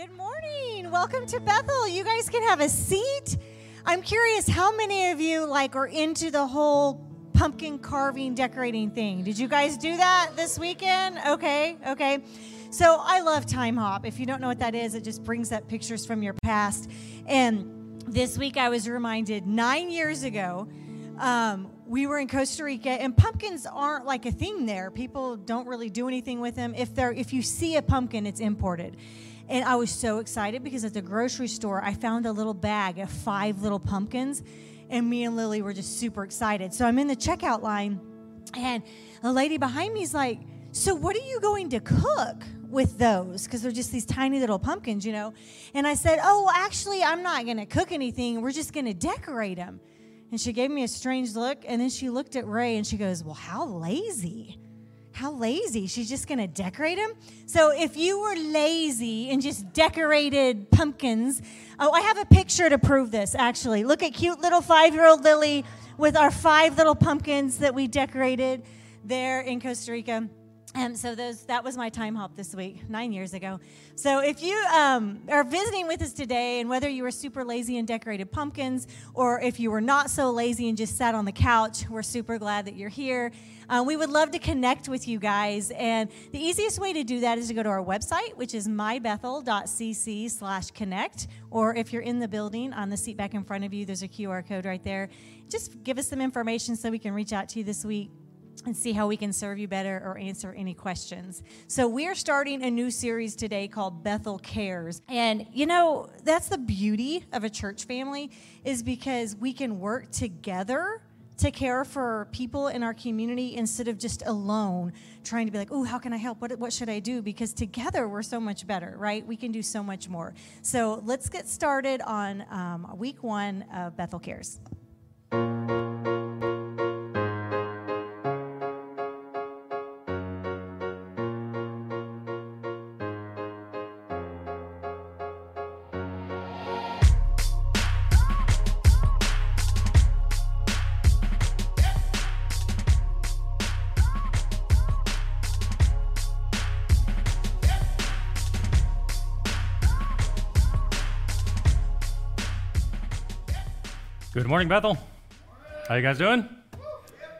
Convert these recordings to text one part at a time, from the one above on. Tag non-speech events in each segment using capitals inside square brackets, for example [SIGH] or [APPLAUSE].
Good morning. Welcome to Bethel. You guys can have a seat. I'm curious how many of you like are into the whole pumpkin carving decorating thing. Did you guys do that this weekend? Okay. Okay. So, I love Timehop. If you don't know what that is, it just brings up pictures from your past. And this week I was reminded 9 years ago um, we were in Costa Rica, and pumpkins aren't like a thing there. People don't really do anything with them. If they're if you see a pumpkin, it's imported. And I was so excited because at the grocery store, I found a little bag of five little pumpkins, and me and Lily were just super excited. So I'm in the checkout line, and a lady behind me is like, "So what are you going to cook?" with those because they're just these tiny little pumpkins, you know. And I said, Oh, actually, I'm not going to cook anything. We're just going to decorate them. And she gave me a strange look. And then she looked at Ray and she goes, Well, how lazy. How lazy. She's just going to decorate them. So if you were lazy and just decorated pumpkins, oh, I have a picture to prove this actually. Look at cute little five year old Lily with our five little pumpkins that we decorated there in Costa Rica. And so those that was my time hop this week, nine years ago. So if you um, are visiting with us today, and whether you were super lazy and decorated pumpkins, or if you were not so lazy and just sat on the couch, we're super glad that you're here. Uh, we would love to connect with you guys, and the easiest way to do that is to go to our website, which is mybethel.cc/connect. Or if you're in the building, on the seat back in front of you, there's a QR code right there. Just give us some information so we can reach out to you this week and see how we can serve you better or answer any questions. So, we're starting a new series today called Bethel Cares. And you know, that's the beauty of a church family is because we can work together to care for people in our community instead of just alone trying to be like, oh, how can I help? What, what should I do? Because together we're so much better, right? We can do so much more. So, let's get started on um, week one of Bethel Cares. Morning, Bethel. How you guys doing?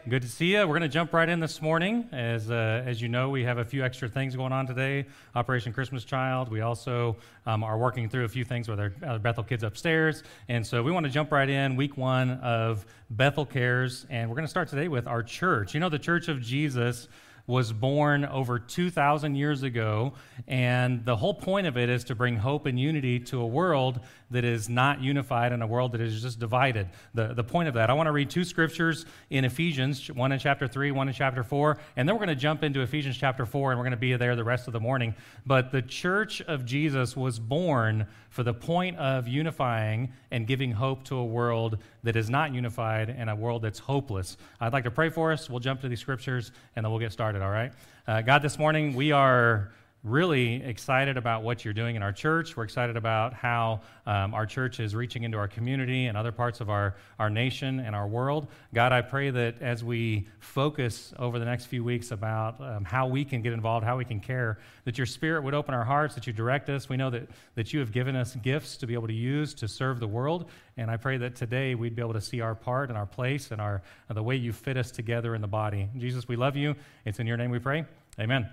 Good to see you. We're going to jump right in this morning. As, uh, as you know, we have a few extra things going on today. Operation Christmas Child. We also um, are working through a few things with our, our Bethel kids upstairs. And so we want to jump right in, week one of Bethel Cares. And we're going to start today with our church. You know, the Church of Jesus was born over 2,000 years ago, and the whole point of it is to bring hope and unity to a world that is not unified and a world that is just divided. The, the point of that, I want to read two scriptures in Ephesians, one in chapter 3, one in chapter 4, and then we're going to jump into Ephesians chapter 4, and we're going to be there the rest of the morning. But the church of Jesus was born for the point of unifying and giving hope to a world that is not unified and a world that's hopeless. I'd like to pray for us. We'll jump to these scriptures, and then we'll get started, all right? Uh, God, this morning we are really excited about what you're doing in our church. We're excited about how um, our church is reaching into our community and other parts of our, our nation and our world. God, I pray that as we focus over the next few weeks about um, how we can get involved, how we can care, that your spirit would open our hearts, that you direct us. We know that, that you have given us gifts to be able to use to serve the world. And I pray that today we'd be able to see our part and our place and our, the way you fit us together in the body. Jesus, we love you. It's in your name we pray. Amen.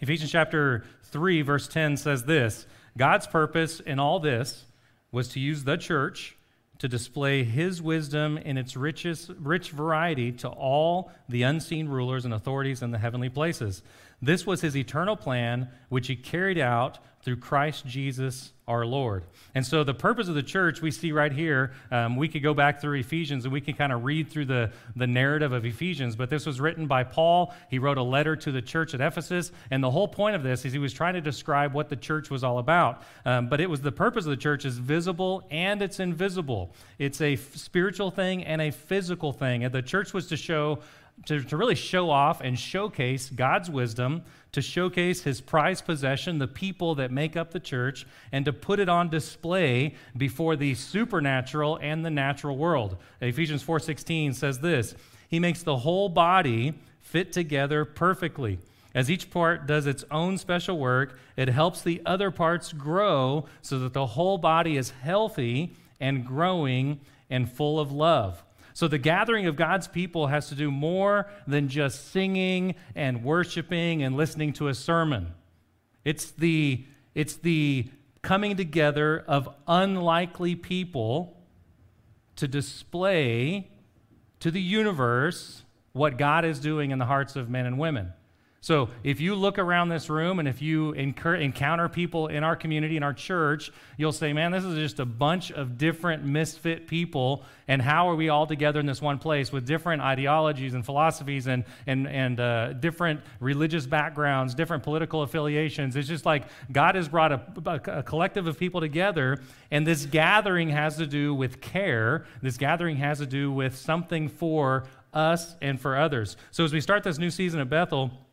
Ephesians chapter 3, verse 10 says this God's purpose in all this was to use the church to display his wisdom in its richest, rich variety to all the unseen rulers and authorities in the heavenly places. This was his eternal plan, which he carried out through Christ Jesus our Lord. And so, the purpose of the church we see right here, um, we could go back through Ephesians and we can kind of read through the, the narrative of Ephesians, but this was written by Paul. He wrote a letter to the church at Ephesus, and the whole point of this is he was trying to describe what the church was all about. Um, but it was the purpose of the church is visible and it's invisible. It's a f- spiritual thing and a physical thing. And the church was to show to, to really show off and showcase God's wisdom, to showcase his prized possession, the people that make up the church, and to put it on display before the supernatural and the natural world. Ephesians 4:16 says this, he makes the whole body fit together perfectly. As each part does its own special work, it helps the other parts grow so that the whole body is healthy and growing and full of love. So the gathering of God's people has to do more than just singing and worshiping and listening to a sermon. It's the, it's the coming together of unlikely people to display to the universe what God is doing in the hearts of men and women. So if you look around this room and if you incur, encounter people in our community, in our church, you'll say, man, this is just a bunch of different misfit people. And how are we all together in this one place with different ideologies and philosophies and, and, and uh, different religious backgrounds, different political affiliations? It's just like God has brought a, a, collective of people together. And this gathering has to do with care. This gathering has to do with something for us and for others. So as we start this new season of Bethel,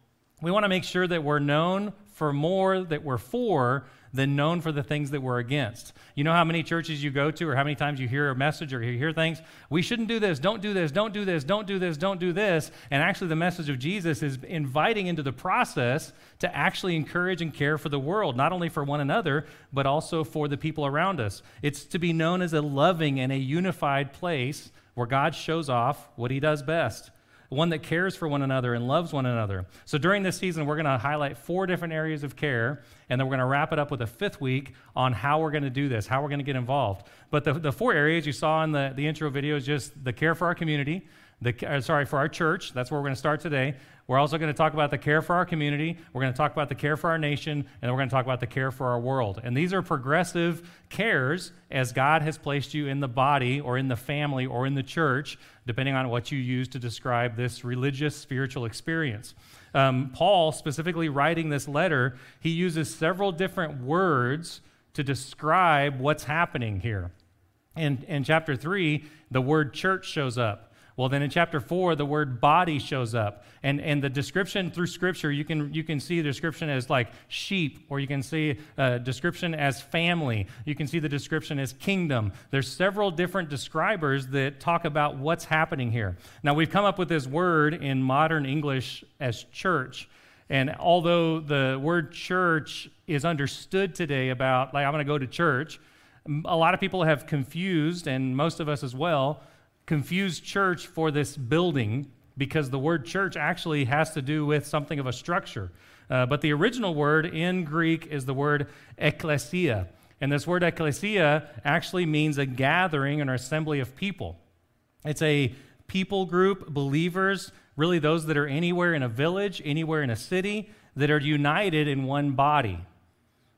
we want to make sure that we're known for more that we're for than known for the things that we're against. You know how many churches you go to, or how many times you hear a message or you hear things? We shouldn't do this, don't do this, don't do this, don't do this, don't do this. And actually, the message of Jesus is inviting into the process to actually encourage and care for the world, not only for one another, but also for the people around us. It's to be known as a loving and a unified place where God shows off what he does best one that cares for one another and loves one another. So during this season, we're going to highlight four different areas of care, and then we're going to wrap it up with a fifth week on how we're going to do this, how we're going to get involved. But the, the four areas you saw in the, the intro video is just the care for our community, the, uh, sorry, for our church. That's where we're going to start today. We're also going to talk about the care for our community. We're going to talk about the care for our nation, and we're going to talk about the care for our world. And these are progressive cares as God has placed you in the body or in the family or in the church, depending on what you use to describe this religious spiritual experience. Um, Paul, specifically writing this letter, he uses several different words to describe what's happening here. In, in chapter 3, the word church shows up. Well, then in chapter 4, the word body shows up. And, and the description through Scripture, you can, you can see the description as like sheep, or you can see a description as family. You can see the description as kingdom. There's several different describers that talk about what's happening here. Now, we've come up with this word in modern English as church. And although the word church is understood today about, like, I'm going to go to church, a lot of people have confused, and most of us as well, confused church for this building because the word church actually has to do with something of a structure. Uh, but the original word in Greek is the word ecclesia. And this word ecclesia actually means a gathering or assembly of people. It's a people group, believers, really those that are anywhere in a village, anywhere in a city, that are united in one body.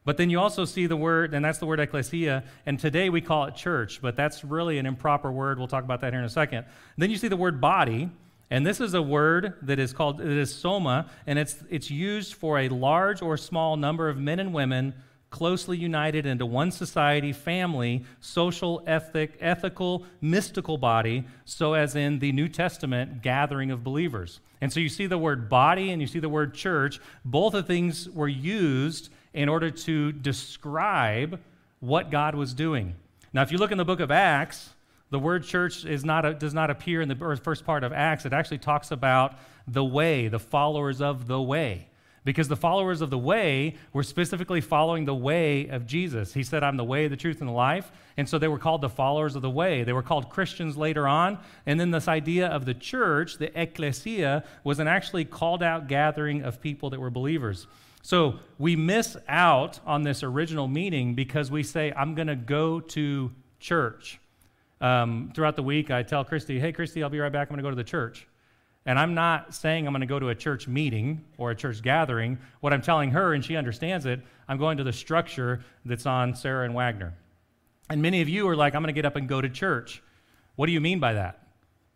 But then you also see the word, and that's the word ecclesia, and today we call it church, but that's really an improper word. We'll talk about that here in a second. Then you see the word body, and this is a word that is called, it is soma, and it's, it's used for a large or small number of men and women closely united into one society, family, social, ethic, ethical, mystical body, so as in the New Testament gathering of believers. And so you see the word body and you see the word church. Both of things were used in order to describe what God was doing. Now, if you look in the book of Acts, the word church is not a, does not appear in the first part of Acts. It actually talks about the way, the followers of the way. Because the followers of the way were specifically following the way of Jesus. He said, I'm the way, the truth, and the life. And so they were called the followers of the way. They were called Christians later on. And then this idea of the church, the ecclesia, was an actually called out gathering of people that were believers. So we miss out on this original meaning because we say, I'm going to go to church. Um, throughout the week, I tell Christy, hey, Christy, I'll be right back. I'm going to go to the church. And I'm not saying I'm going to go to a church meeting or a church gathering. What I'm telling her, and she understands it, I'm going to the structure that's on Sarah and Wagner. And many of you are like, I'm going to get up and go to church. What do you mean by that?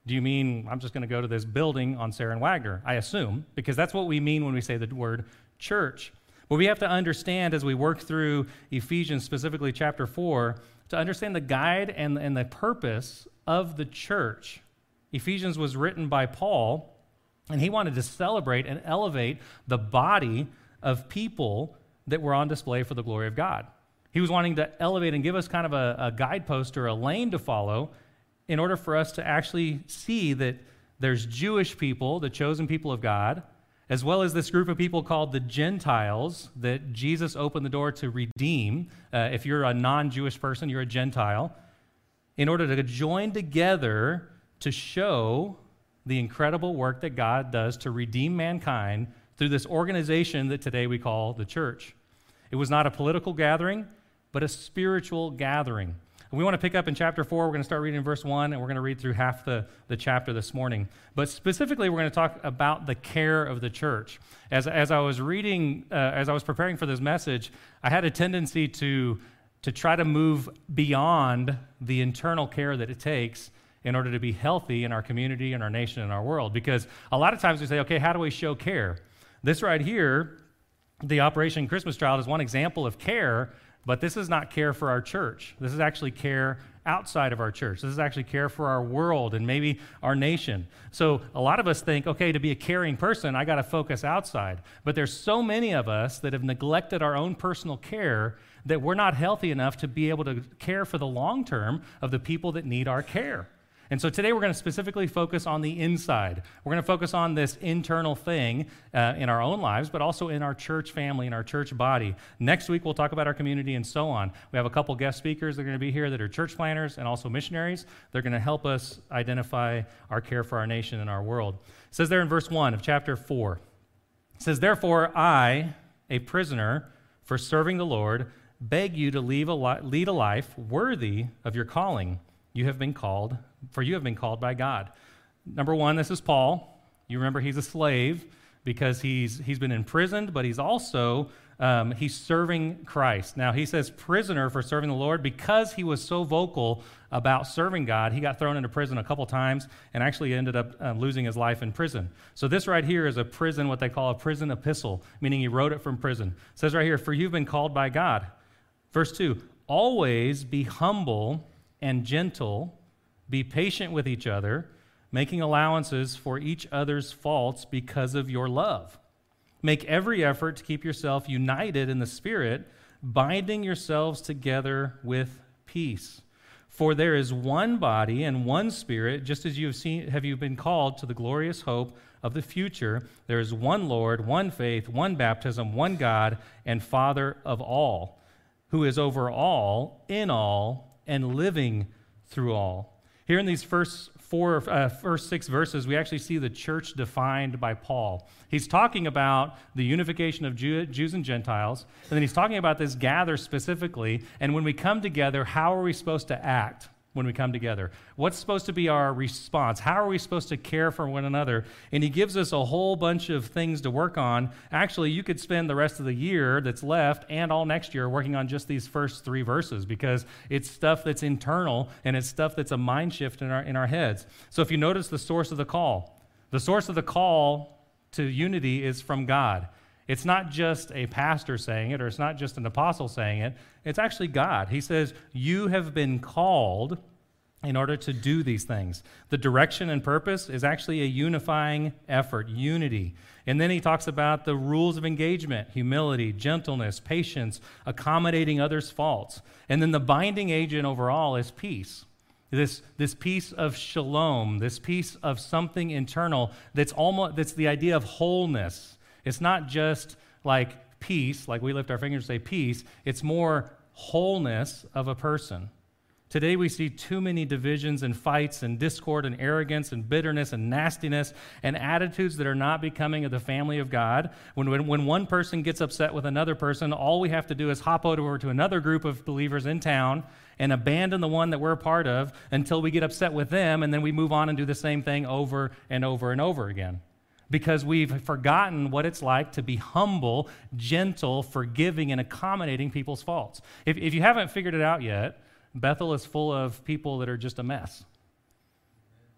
Do you mean I'm just going to go to this building on Sarah and Wagner? I assume, because that's what we mean when we say the word church. But we have to understand as we work through Ephesians, specifically chapter 4, to understand the guide and, and the purpose of the church. Ephesians was written by Paul, and he wanted to celebrate and elevate the body of people that were on display for the glory of God. He was wanting to elevate and give us kind of a, a guidepost or a lane to follow in order for us to actually see that there's Jewish people, the chosen people of God, as well as this group of people called the Gentiles that Jesus opened the door to redeem. Uh, if you're a non Jewish person, you're a Gentile, in order to join together to show the incredible work that God does to redeem mankind through this organization that today we call the church. It was not a political gathering, but a spiritual gathering. We want to pick up in chapter 4. We're going to start reading verse 1, and we're going to read through half the, the chapter this morning. But specifically, we're going to talk about the care of the church. As, as I was reading, uh, as I was preparing for this message, I had a tendency to, to try to move beyond the internal care that it takes in order to be healthy in our community, in our nation, in our world. Because a lot of times we say, okay, how do we show care? This right here, the Operation Christmas Child, is one example of care but this is not care for our church. This is actually care outside of our church. This is actually care for our world and maybe our nation. So a lot of us think, okay, to be a caring person, I got to focus outside. But there's so many of us that have neglected our own personal care that we're not healthy enough to be able to care for the long term of the people that need our care. And so today we're going to specifically focus on the inside. We're going to focus on this internal thing uh, in our own lives, but also in our church family, in our church body. Next week we'll talk about our community and so on. We have a couple guest speakers that are going to be here that are church planners and also missionaries. They're going to help us identify our care for our nation and our world. It says there in verse 1 of chapter 4. It says, Therefore, I, a prisoner for serving the Lord, beg you to a li- lead a life worthy of your calling you have been called, for you have been called by God. Number one, this is Paul. You remember he's a slave because he's, he's been imprisoned, but he's also um, he's serving Christ. Now he says prisoner for serving the Lord because he was so vocal about serving God. He got thrown into prison a couple times and actually ended up uh, losing his life in prison. So this right here is a prison, what they call a prison epistle, meaning he wrote it from prison. It says right here, for you've been called by God. Verse two, always be humble and gentle, be patient with each other, making allowances for each other's faults because of your love. Make every effort to keep yourself united in the Spirit, binding yourselves together with peace. For there is one body and one Spirit, just as you have seen, have you been called to the glorious hope of the future. There is one Lord, one faith, one baptism, one God, and Father of all, who is over all, in all, and living through all. Here in these first four, uh, first six verses, we actually see the church defined by Paul. He's talking about the unification of Jew, Jews and Gentiles, and then he's talking about this gather specifically. And when we come together, how are we supposed to act? When we come together? What's supposed to be our response? How are we supposed to care for one another? And he gives us a whole bunch of things to work on. Actually, you could spend the rest of the year that's left and all next year working on just these first three verses because it's stuff that's internal and it's stuff that's a mind shift in our, in our heads. So if you notice the source of the call, the source of the call to unity is from God. It's not just a pastor saying it, or it's not just an apostle saying it. It's actually God. He says, You have been called in order to do these things. The direction and purpose is actually a unifying effort, unity. And then he talks about the rules of engagement humility, gentleness, patience, accommodating others' faults. And then the binding agent overall is peace. This, this peace of shalom, this peace of something internal that's almost that's the idea of wholeness it's not just like peace, like we lift our fingers and say peace, it's more wholeness of a person. Today we see too many divisions and fights and discord and arrogance and bitterness and nastiness and attitudes that are not becoming of the family of God. When, when, when one person gets upset with another person, all we have to do is hop over to another group of believers in town and abandon the one that we're a part of until we get upset with them, and then we move on and do the same thing over and over and over again because we've forgotten what it's like to be humble, gentle, forgiving, and accommodating people's faults. If, if you haven't figured it out yet, Bethel is full of people that are just a mess.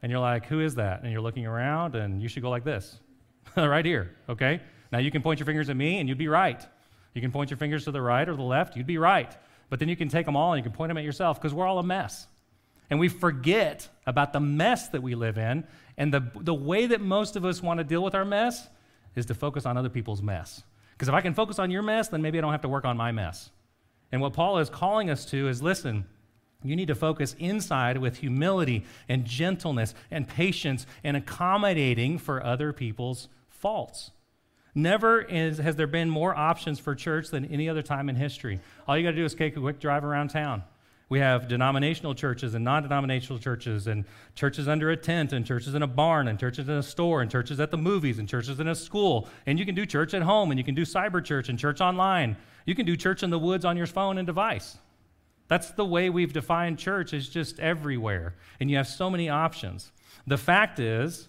And you're like, who is that? And you're looking around, and you should go like this [LAUGHS] right here, okay? Now you can point your fingers at me, and you'd be right. You can point your fingers to the right or the left, you'd be right. But then you can take them all and you can point them at yourself because we're all a mess. And we forget about the mess that we live in and the, the way that most of us want to deal with our mess is to focus on other people's mess. Because if I can focus on your mess, then maybe I don't have to work on my mess. And what Paul is calling us to is listen, you need to focus inside with humility and gentleness and patience and accommodating for other people's faults. Never is, has there been more options for church than any other time in history. All you got to do is take a quick drive around town. We have denominational churches and non denominational churches, and churches under a tent, and churches in a barn, and churches in a store, and churches at the movies, and churches in a school. And you can do church at home, and you can do cyber church and church online. You can do church in the woods on your phone and device. That's the way we've defined church, is just everywhere. And you have so many options. The fact is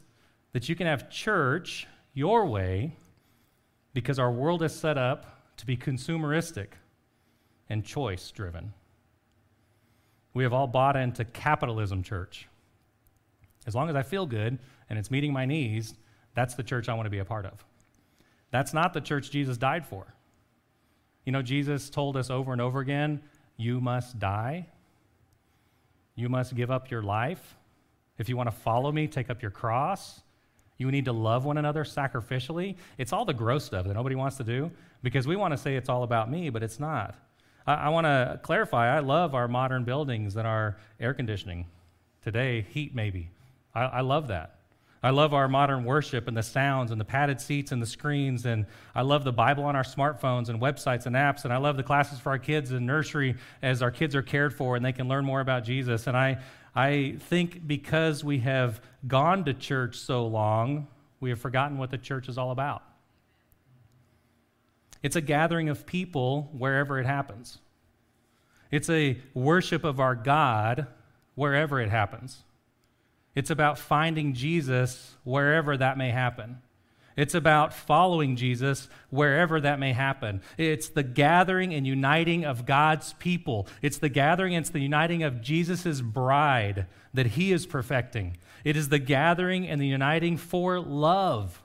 that you can have church your way because our world is set up to be consumeristic and choice driven. We have all bought into capitalism church. As long as I feel good and it's meeting my needs, that's the church I want to be a part of. That's not the church Jesus died for. You know, Jesus told us over and over again you must die, you must give up your life. If you want to follow me, take up your cross. You need to love one another sacrificially. It's all the gross stuff that nobody wants to do because we want to say it's all about me, but it's not. I, I want to clarify I love our modern buildings and our air conditioning. Today, heat maybe. I, I love that. I love our modern worship and the sounds and the padded seats and the screens. And I love the Bible on our smartphones and websites and apps. And I love the classes for our kids in nursery as our kids are cared for and they can learn more about Jesus. And I, I think because we have gone to church so long, we have forgotten what the church is all about. It's a gathering of people wherever it happens. It's a worship of our God wherever it happens. It's about finding Jesus wherever that may happen. It's about following Jesus wherever that may happen. It's the gathering and uniting of God's people. It's the gathering and it's the uniting of Jesus' bride that he is perfecting. It is the gathering and the uniting for love.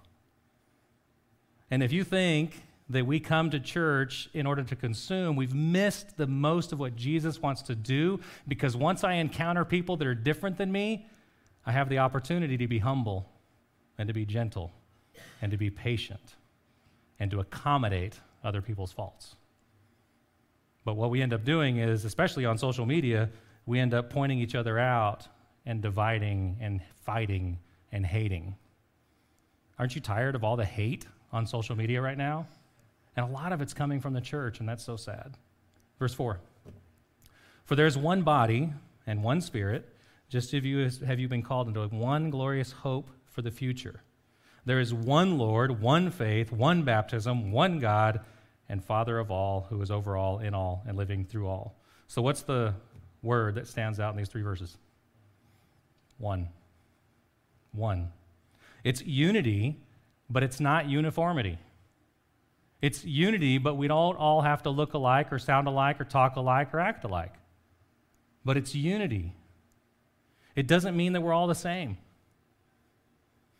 And if you think that we come to church in order to consume, we've missed the most of what Jesus wants to do because once I encounter people that are different than me, I have the opportunity to be humble and to be gentle and to be patient and to accommodate other people's faults. But what we end up doing is, especially on social media, we end up pointing each other out and dividing and fighting and hating. Aren't you tired of all the hate on social media right now? And a lot of it's coming from the church, and that's so sad. Verse 4 For there's one body and one spirit, just as you have you been called into one glorious hope for the future. There is one Lord, one faith, one baptism, one God, and Father of all, who is over all, in all, and living through all. So, what's the word that stands out in these three verses? One. One. It's unity, but it's not uniformity. It's unity, but we don't all have to look alike or sound alike or talk alike or act alike. But it's unity. It doesn't mean that we're all the same.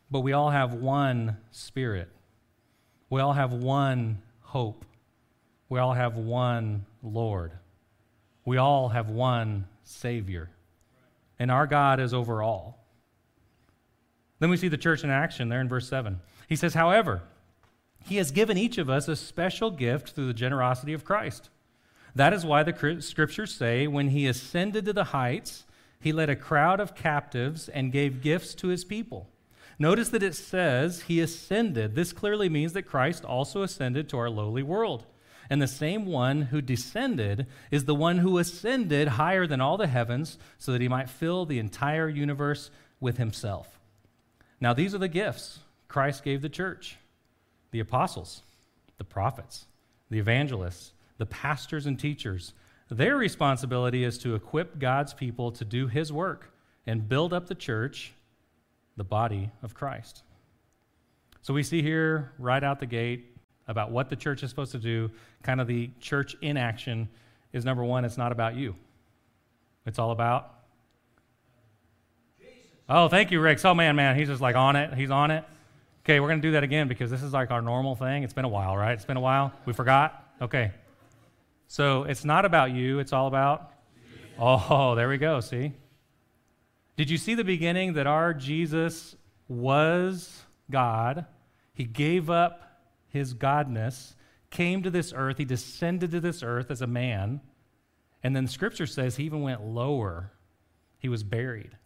But we all have one spirit. We all have one hope. We all have one Lord. We all have one Savior. And our God is over all. Then we see the church in action there in verse 7. He says, However, he has given each of us a special gift through the generosity of Christ. That is why the scriptures say, when he ascended to the heights, he led a crowd of captives and gave gifts to his people. Notice that it says he ascended. This clearly means that Christ also ascended to our lowly world. And the same one who descended is the one who ascended higher than all the heavens so that he might fill the entire universe with himself. Now, these are the gifts Christ gave the church the apostles, the prophets, the evangelists, the pastors and teachers. Their responsibility is to equip God's people to do his work and build up the church, the body of Christ. So we see here right out the gate about what the church is supposed to do, kind of the church in action is number one, it's not about you. It's all about Jesus. Oh, thank you, Rick. Oh man, man, he's just like on it. He's on it. Okay, we're going to do that again because this is like our normal thing. It's been a while, right? It's been a while. We forgot? Okay. So it's not about you, it's all about. Oh, there we go. See? Did you see the beginning that our Jesus was God? He gave up his godness, came to this earth, he descended to this earth as a man, and then scripture says he even went lower. He was buried.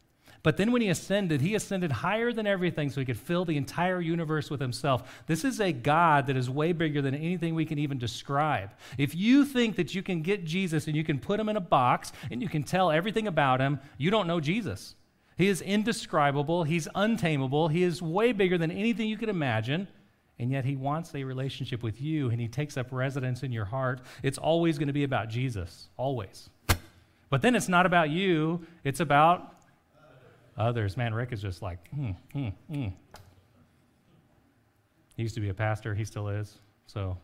But then when he ascended, he ascended higher than everything so he could fill the entire universe with himself. This is a God that is way bigger than anything we can even describe. If you think that you can get Jesus and you can put him in a box and you can tell everything about him, you don't know Jesus. He is indescribable, he's untamable, he is way bigger than anything you could imagine. And yet, he wants a relationship with you and he takes up residence in your heart. It's always going to be about Jesus, always. But then it's not about you, it's about others. Man, Rick is just like, hmm, hmm, hmm. He used to be a pastor, he still is. So,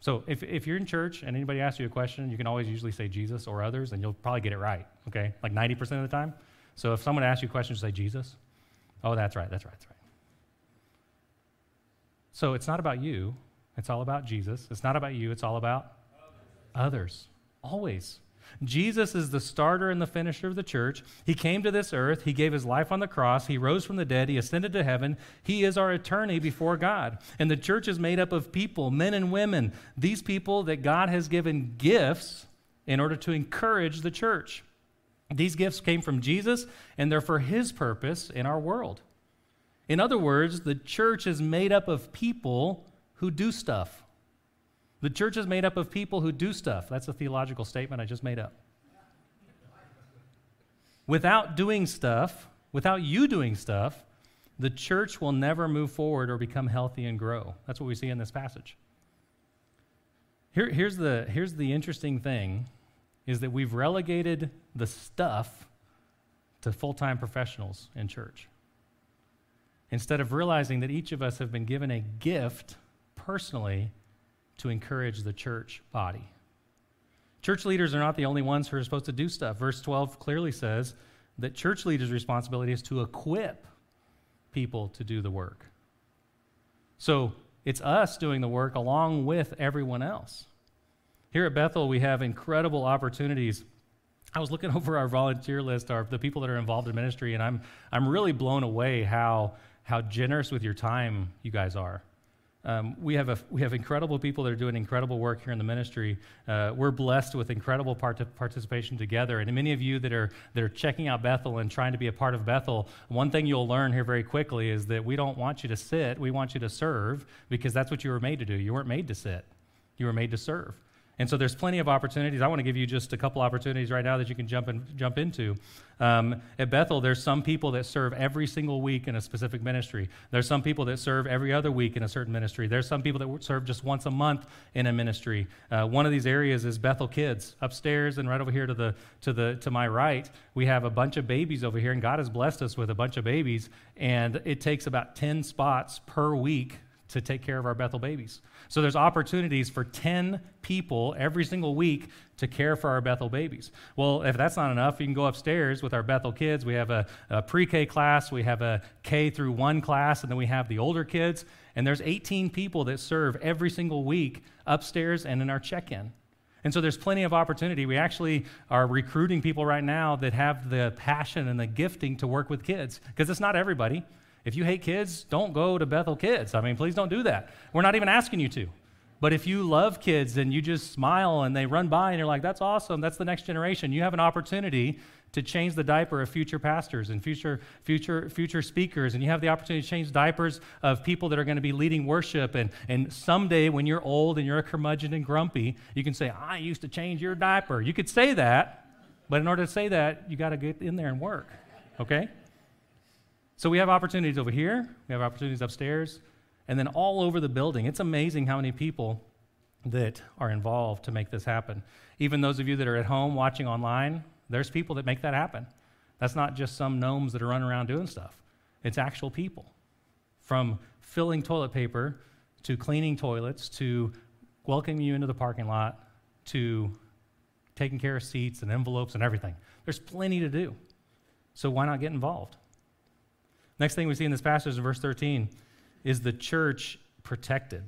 so if, if you're in church and anybody asks you a question, you can always usually say Jesus or others, and you'll probably get it right, okay? Like 90% of the time. So if someone asks you a question, just say Jesus. Oh, that's right, that's right, that's right. So it's not about you, it's all about Jesus. It's not about you, it's all about others. others. Always. Jesus is the starter and the finisher of the church. He came to this earth. He gave his life on the cross. He rose from the dead. He ascended to heaven. He is our attorney before God. And the church is made up of people, men and women, these people that God has given gifts in order to encourage the church. These gifts came from Jesus, and they're for his purpose in our world. In other words, the church is made up of people who do stuff. The church is made up of people who do stuff. That's a theological statement I just made up. Without doing stuff, without you doing stuff, the church will never move forward or become healthy and grow. That's what we see in this passage. Here, here's, the, here's the interesting thing is that we've relegated the stuff to full-time professionals in church. Instead of realizing that each of us have been given a gift personally to encourage the church body. Church leaders are not the only ones who are supposed to do stuff. Verse 12 clearly says that church leaders' responsibility is to equip people to do the work. So it's us doing the work along with everyone else. Here at Bethel, we have incredible opportunities. I was looking [LAUGHS] over our volunteer list, our, the people that are involved in ministry, and I'm, I'm really blown away how, how generous with your time you guys are. Um, we, have a, we have incredible people that are doing incredible work here in the ministry. Uh, we're blessed with incredible part- participation together. And many of you that are, that are checking out Bethel and trying to be a part of Bethel, one thing you'll learn here very quickly is that we don't want you to sit, we want you to serve because that's what you were made to do. You weren't made to sit, you were made to serve. And so there's plenty of opportunities. I want to give you just a couple opportunities right now that you can jump, in, jump into. Um, at Bethel, there's some people that serve every single week in a specific ministry. There's some people that serve every other week in a certain ministry. There's some people that serve just once a month in a ministry. Uh, one of these areas is Bethel Kids. Upstairs and right over here to, the, to, the, to my right, we have a bunch of babies over here, and God has blessed us with a bunch of babies. And it takes about 10 spots per week to take care of our Bethel babies. So there's opportunities for 10 people every single week to care for our Bethel babies. Well, if that's not enough, you can go upstairs with our Bethel kids. We have a, a pre-K class, we have a K through 1 class, and then we have the older kids, and there's 18 people that serve every single week upstairs and in our check-in. And so there's plenty of opportunity. We actually are recruiting people right now that have the passion and the gifting to work with kids because it's not everybody. If you hate kids, don't go to Bethel Kids. I mean, please don't do that. We're not even asking you to. But if you love kids and you just smile and they run by and you're like, that's awesome, that's the next generation, you have an opportunity to change the diaper of future pastors and future, future, future speakers. And you have the opportunity to change diapers of people that are going to be leading worship. And, and someday, when you're old and you're a curmudgeon and grumpy, you can say, I used to change your diaper. You could say that, but in order to say that, you got to get in there and work, okay? So we have opportunities over here, we have opportunities upstairs, and then all over the building. It's amazing how many people that are involved to make this happen. Even those of you that are at home watching online, there's people that make that happen. That's not just some gnomes that are running around doing stuff. It's actual people. From filling toilet paper to cleaning toilets to welcoming you into the parking lot to taking care of seats and envelopes and everything. There's plenty to do. So why not get involved? Next thing we see in this passage in verse 13 is the church protected.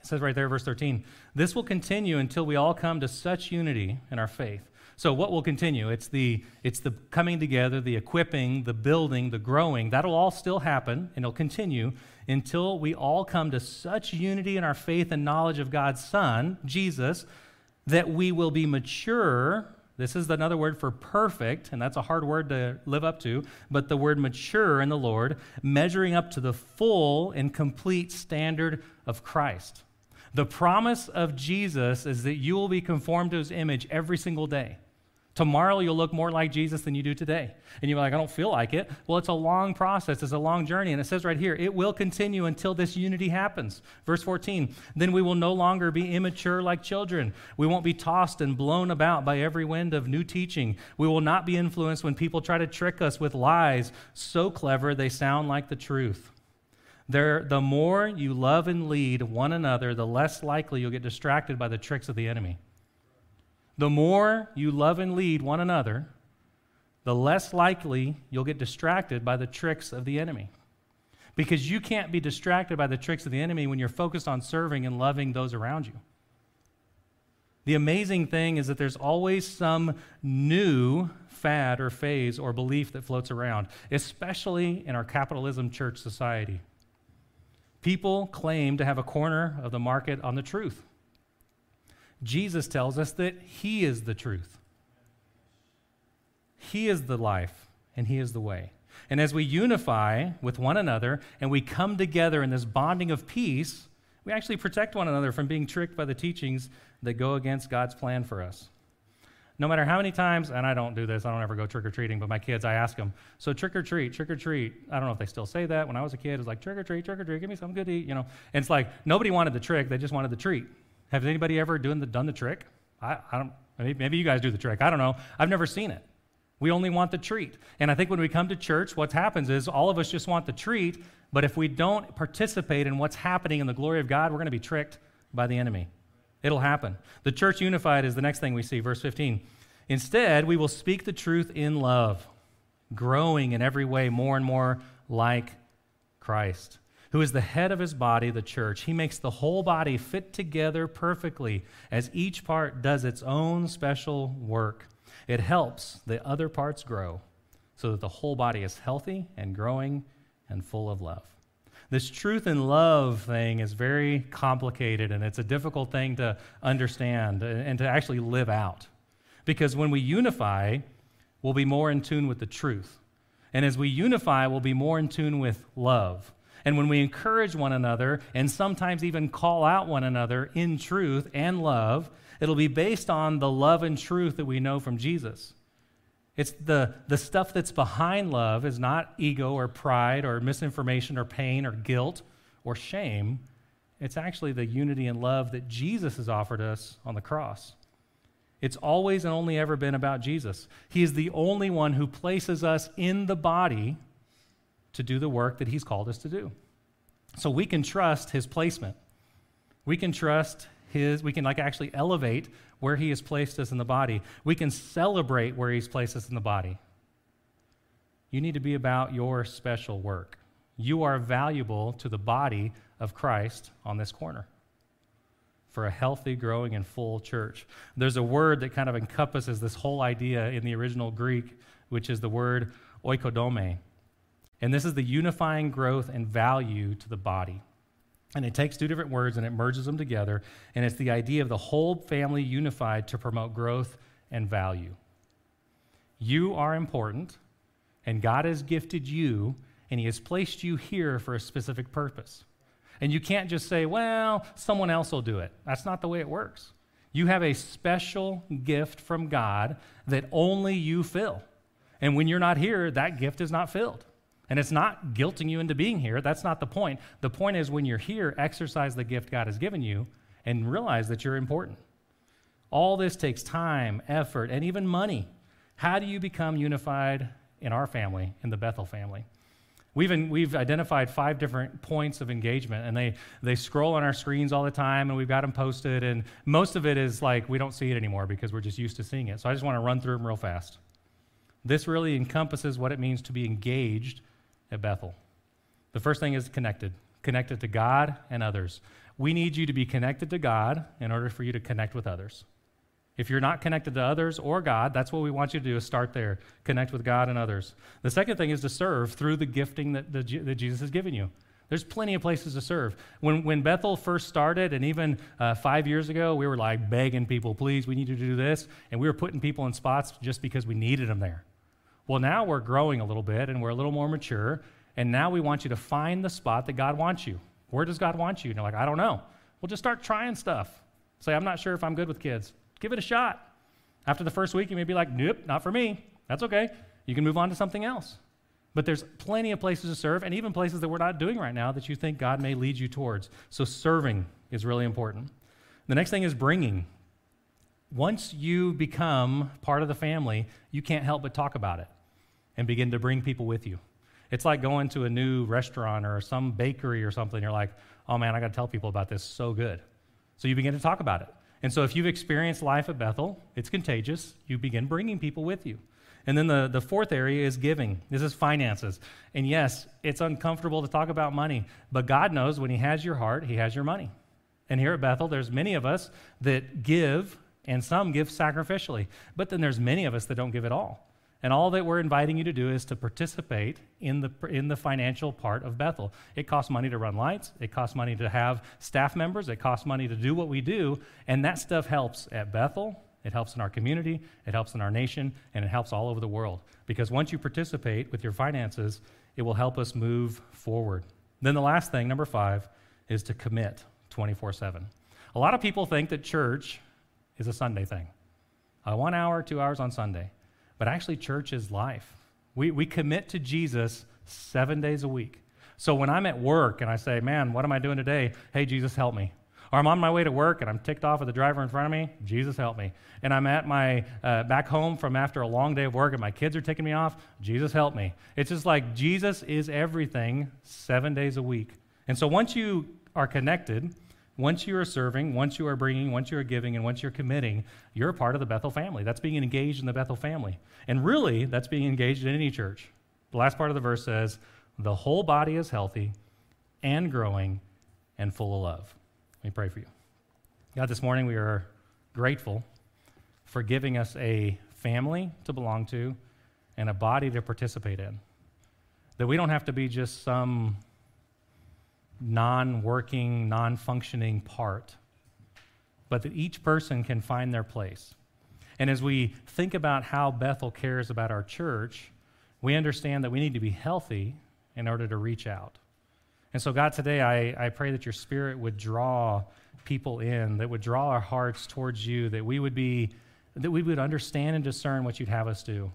It says right there, verse 13, this will continue until we all come to such unity in our faith. So what will continue? It's the it's the coming together, the equipping, the building, the growing. That'll all still happen and it'll continue until we all come to such unity in our faith and knowledge of God's Son, Jesus, that we will be mature This is another word for perfect, and that's a hard word to live up to, but the word mature in the Lord, measuring up to the full and complete standard of Christ. The promise of Jesus is that you will be conformed to his image every single day. Tomorrow you'll look more like Jesus than you do today. And you're like, I don't feel like it. Well, it's a long process, it's a long journey. And it says right here, it will continue until this unity happens. Verse 14, then we will no longer be immature like children. We won't be tossed and blown about by every wind of new teaching. We will not be influenced when people try to trick us with lies so clever they sound like the truth. There, the more you love and lead one another, the less likely you'll get distracted by the tricks of the enemy. The more you love and lead one another, the less likely you'll get distracted by the tricks of the enemy. Because you can't be distracted by the tricks of the enemy when you're focused on serving and loving those around you. The amazing thing is that there's always some new fad or phase or belief that floats around, especially in our capitalism church society. People claim to have a corner of the market on the truth. Jesus tells us that He is the truth. He is the life, and He is the way. And as we unify with one another and we come together in this bonding of peace, we actually protect one another from being tricked by the teachings that go against God's plan for us. No matter how many times, and I don't do this, I don't ever go trick or treating, but my kids, I ask them, so trick or treat, trick or treat. I don't know if they still say that. When I was a kid, it was like trick or treat, trick or treat, give me something good to eat, you know. And it's like nobody wanted the trick, they just wanted the treat. Have anybody ever doing the, done the trick? I, I don't, maybe you guys do the trick. I don't know. I've never seen it. We only want the treat. And I think when we come to church, what happens is all of us just want the treat, but if we don't participate in what's happening in the glory of God, we're going to be tricked by the enemy. It'll happen. The church unified is the next thing we see, verse 15. Instead, we will speak the truth in love, growing in every way more and more like Christ who is the head of his body, the church. He makes the whole body fit together perfectly as each part does its own special work. It helps the other parts grow so that the whole body is healthy and growing and full of love. This truth and love thing is very complicated and it's a difficult thing to understand and to actually live out. Because when we unify, we'll be more in tune with the truth. And as we unify, we'll be more in tune with love. And when we encourage one another and sometimes even call out one another in truth and love, it'll be based on the love and truth that we know from Jesus. It's the, the stuff that's behind love is not ego or pride or misinformation or pain or guilt or shame. It's actually the unity and love that Jesus has offered us on the cross. It's always and only ever been about Jesus. He is the only one who places us in the body to do the work that He's called us to do. So we can trust His placement. We can trust His, we can like actually elevate where He has placed us in the body. We can celebrate where He's placed us in the body. You need to be about your special work. You are valuable to the body of Christ on this corner for a healthy, growing, and full church. There's a word that kind of encompasses this whole idea in the original Greek, which is the word oikodome. And this is the unifying growth and value to the body. And it takes two different words and it merges them together. And it's the idea of the whole family unified to promote growth and value. You are important, and God has gifted you, and He has placed you here for a specific purpose. And you can't just say, well, someone else will do it. That's not the way it works. You have a special gift from God that only you fill. And when you're not here, that gift is not filled. And it's not guilting you into being here. That's not the point. The point is when you're here, exercise the gift God has given you and realize that you're important. All this takes time, effort, and even money. How do you become unified in our family, in the Bethel family? We've, in, we've identified five different points of engagement, and they, they scroll on our screens all the time, and we've got them posted. And most of it is like we don't see it anymore because we're just used to seeing it. So I just want to run through them real fast. This really encompasses what it means to be engaged at Bethel. The first thing is connected, connected to God and others. We need you to be connected to God in order for you to connect with others. If you're not connected to others or God, that's what we want you to do is start there. Connect with God and others. The second thing is to serve through the gifting that, the, that Jesus has given you. There's plenty of places to serve. When, when Bethel first started, and even uh, five years ago, we were like begging people, please, we need you to do this. And we were putting people in spots just because we needed them there. Well, now we're growing a little bit and we're a little more mature. And now we want you to find the spot that God wants you. Where does God want you? And you're like, I don't know. Well, just start trying stuff. Say, I'm not sure if I'm good with kids. Give it a shot. After the first week, you may be like, nope, not for me. That's okay. You can move on to something else. But there's plenty of places to serve, and even places that we're not doing right now that you think God may lead you towards. So serving is really important. The next thing is bringing. Once you become part of the family, you can't help but talk about it and begin to bring people with you. It's like going to a new restaurant or some bakery or something. You're like, oh man, I got to tell people about this. So good. So you begin to talk about it. And so if you've experienced life at Bethel, it's contagious. You begin bringing people with you. And then the, the fourth area is giving. This is finances. And yes, it's uncomfortable to talk about money, but God knows when He has your heart, He has your money. And here at Bethel, there's many of us that give, and some give sacrificially. But then there's many of us that don't give at all. And all that we're inviting you to do is to participate in the, in the financial part of Bethel. It costs money to run lights, it costs money to have staff members, it costs money to do what we do, and that stuff helps at Bethel, it helps in our community, it helps in our nation, and it helps all over the world. Because once you participate with your finances, it will help us move forward. Then the last thing, number five, is to commit 24 7. A lot of people think that church is a Sunday thing. Uh, one hour, two hours on Sunday. But actually, church is life. We, we commit to Jesus seven days a week. So when I'm at work and I say, man, what am I doing today? Hey, Jesus, help me. Or I'm on my way to work and I'm ticked off at the driver in front of me. Jesus, help me. And I'm at my uh, back home from after a long day of work and my kids are ticking me off. Jesus, help me. It's just like Jesus is everything seven days a week. And so once you are connected, once you are serving, once you are bringing, once you are giving, and once you're committing, you're a part of the Bethel family. That's being engaged in the Bethel family. And really, that's being engaged in any church. The last part of the verse says, The whole body is healthy and growing and full of love. Let me pray for you. God, this morning we are grateful for giving us a family to belong to and a body to participate in. That we don't have to be just some non working, non functioning part, but that each person can find their place. And as we think about how Bethel cares about our church, we understand that we need to be healthy in order to reach out. And so, God, today I, I pray that your spirit would draw people in, that would draw our hearts towards you, that we would be, that we would understand and discern what you'd have us do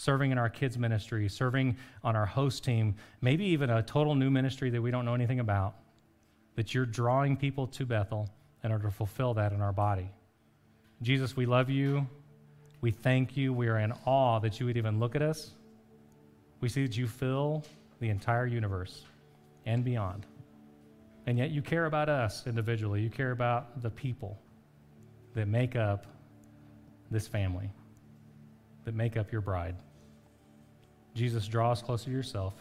serving in our kids' ministry, serving on our host team, maybe even a total new ministry that we don't know anything about, that you're drawing people to Bethel in order to fulfill that in our body. Jesus, we love you. We thank you. We are in awe that you would even look at us. We see that you fill the entire universe and beyond. And yet you care about us individually. You care about the people that make up this family, that make up your bride. Jesus, draw us closer to yourself.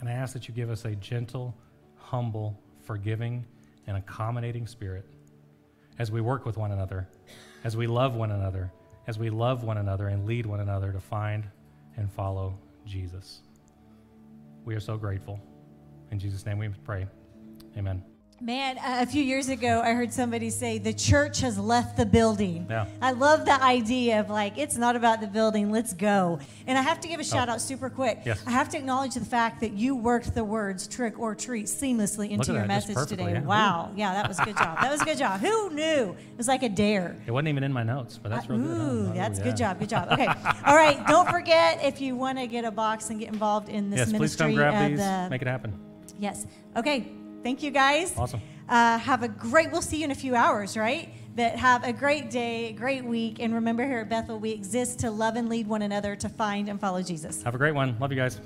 And I ask that you give us a gentle, humble, forgiving, and accommodating spirit as we work with one another, as we love one another, as we love one another and lead one another to find and follow Jesus. We are so grateful. In Jesus' name we pray. Amen. Man, a few years ago, I heard somebody say the church has left the building. Yeah. I love the idea of like, it's not about the building, let's go. And I have to give a shout Oh. out super quick. Yes. I have to acknowledge the fact that you worked the words trick or treat seamlessly into your that, message today. yeah. Wow. Yeah, that was a good job. [LAUGHS] That was a good job. Who knew? It was like a dare. It wasn't even in my notes, but that's real good. Ooh, Oh, that's yeah. good job. Good job. Okay. [LAUGHS] All right. Don't forget if you want to get a box and get involved in this Yes, please ministry. come grab uh, these. the- Make it happen. Yes. Okay. Thank you guys. Awesome. Uh, have a great, we'll see you in a few hours, right? But have a great day, great week. And remember, here at Bethel, we exist to love and lead one another to find and follow Jesus. Have a great one. Love you guys.